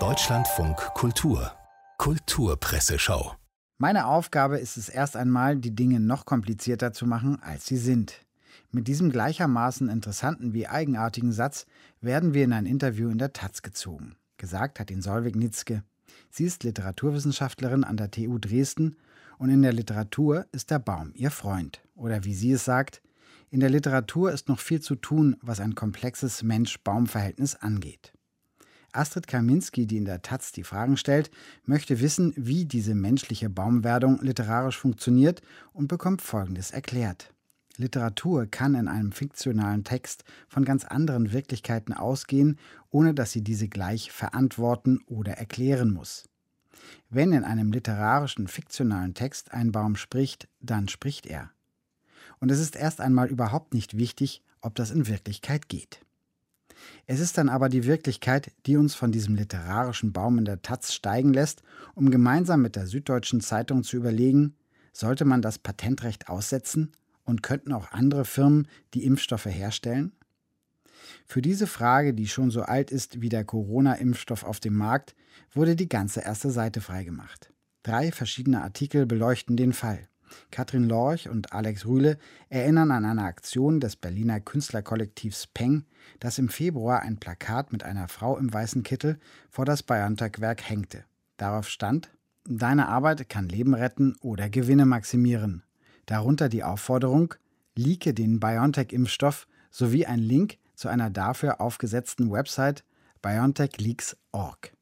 Deutschlandfunk Kultur Kulturpresseschau Meine Aufgabe ist es erst einmal, die Dinge noch komplizierter zu machen, als sie sind. Mit diesem gleichermaßen interessanten wie eigenartigen Satz werden wir in ein Interview in der Taz gezogen. Gesagt hat ihn Solveig Nitzke. Sie ist Literaturwissenschaftlerin an der TU Dresden und in der Literatur ist der Baum ihr Freund. Oder wie sie es sagt, in der Literatur ist noch viel zu tun, was ein komplexes Mensch-Baum-Verhältnis angeht. Astrid Kaminski, die in der Taz die Fragen stellt, möchte wissen, wie diese menschliche Baumwerdung literarisch funktioniert und bekommt Folgendes erklärt. Literatur kann in einem fiktionalen Text von ganz anderen Wirklichkeiten ausgehen, ohne dass sie diese gleich verantworten oder erklären muss. Wenn in einem literarischen fiktionalen Text ein Baum spricht, dann spricht er. Und es ist erst einmal überhaupt nicht wichtig, ob das in Wirklichkeit geht. Es ist dann aber die Wirklichkeit, die uns von diesem literarischen Baum in der Taz steigen lässt, um gemeinsam mit der Süddeutschen Zeitung zu überlegen, sollte man das Patentrecht aussetzen und könnten auch andere Firmen die Impfstoffe herstellen? Für diese Frage, die schon so alt ist wie der Corona-Impfstoff auf dem Markt, wurde die ganze erste Seite freigemacht. Drei verschiedene Artikel beleuchten den Fall. Katrin Lorch und Alex Rühle erinnern an eine Aktion des Berliner Künstlerkollektivs Peng, das im Februar ein Plakat mit einer Frau im weißen Kittel vor das BioNTech-Werk hängte. Darauf stand: Deine Arbeit kann Leben retten oder Gewinne maximieren. Darunter die Aufforderung: Leake den BioNTech-Impfstoff sowie ein Link zu einer dafür aufgesetzten Website biontechleaks.org.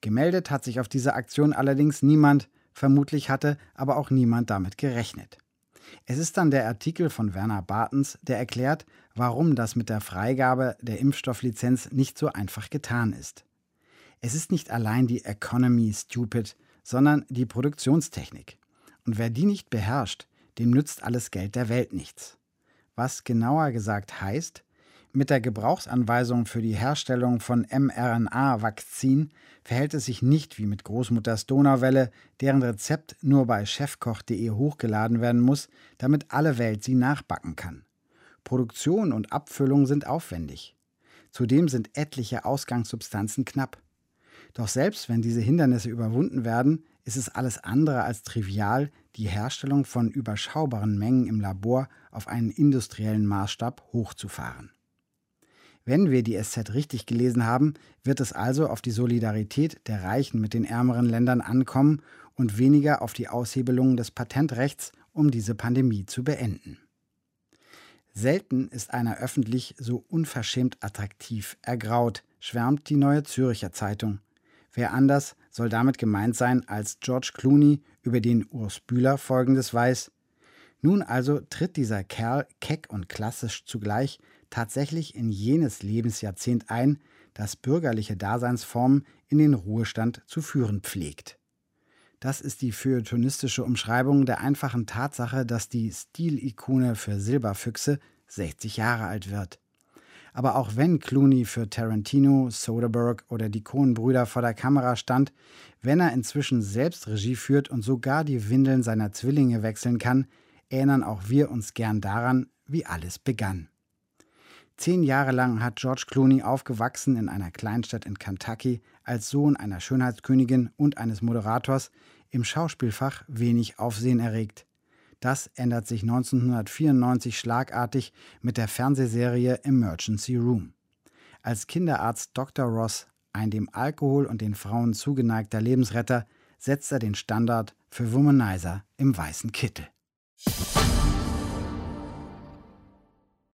Gemeldet hat sich auf diese Aktion allerdings niemand, Vermutlich hatte aber auch niemand damit gerechnet. Es ist dann der Artikel von Werner Bartens, der erklärt, warum das mit der Freigabe der Impfstofflizenz nicht so einfach getan ist. Es ist nicht allein die Economy stupid, sondern die Produktionstechnik. Und wer die nicht beherrscht, dem nützt alles Geld der Welt nichts. Was genauer gesagt heißt, mit der Gebrauchsanweisung für die Herstellung von mRNA-Vakzin verhält es sich nicht wie mit Großmutters Donauwelle, deren Rezept nur bei chefkoch.de hochgeladen werden muss, damit alle Welt sie nachbacken kann. Produktion und Abfüllung sind aufwendig. Zudem sind etliche Ausgangssubstanzen knapp. Doch selbst wenn diese Hindernisse überwunden werden, ist es alles andere als trivial, die Herstellung von überschaubaren Mengen im Labor auf einen industriellen Maßstab hochzufahren. Wenn wir die SZ richtig gelesen haben, wird es also auf die Solidarität der Reichen mit den ärmeren Ländern ankommen und weniger auf die Aushebelung des Patentrechts, um diese Pandemie zu beenden. Selten ist einer öffentlich so unverschämt attraktiv ergraut, schwärmt die Neue Zürcher Zeitung. Wer anders soll damit gemeint sein als George Clooney, über den Urs Bühler folgendes weiß. Nun also tritt dieser Kerl keck und klassisch zugleich tatsächlich in jenes Lebensjahrzehnt ein, das bürgerliche Daseinsformen in den Ruhestand zu führen pflegt. Das ist die feuilletonistische Umschreibung der einfachen Tatsache, dass die Stilikone für Silberfüchse 60 Jahre alt wird. Aber auch wenn Clooney für Tarantino, Soderbergh oder die Coen-Brüder vor der Kamera stand, wenn er inzwischen selbst Regie führt und sogar die Windeln seiner Zwillinge wechseln kann, erinnern auch wir uns gern daran, wie alles begann. Zehn Jahre lang hat George Clooney aufgewachsen in einer Kleinstadt in Kentucky als Sohn einer Schönheitskönigin und eines Moderators im Schauspielfach wenig Aufsehen erregt. Das ändert sich 1994 schlagartig mit der Fernsehserie Emergency Room. Als Kinderarzt Dr. Ross, ein dem Alkohol und den Frauen zugeneigter Lebensretter, setzt er den Standard für Womanizer im weißen Kittel.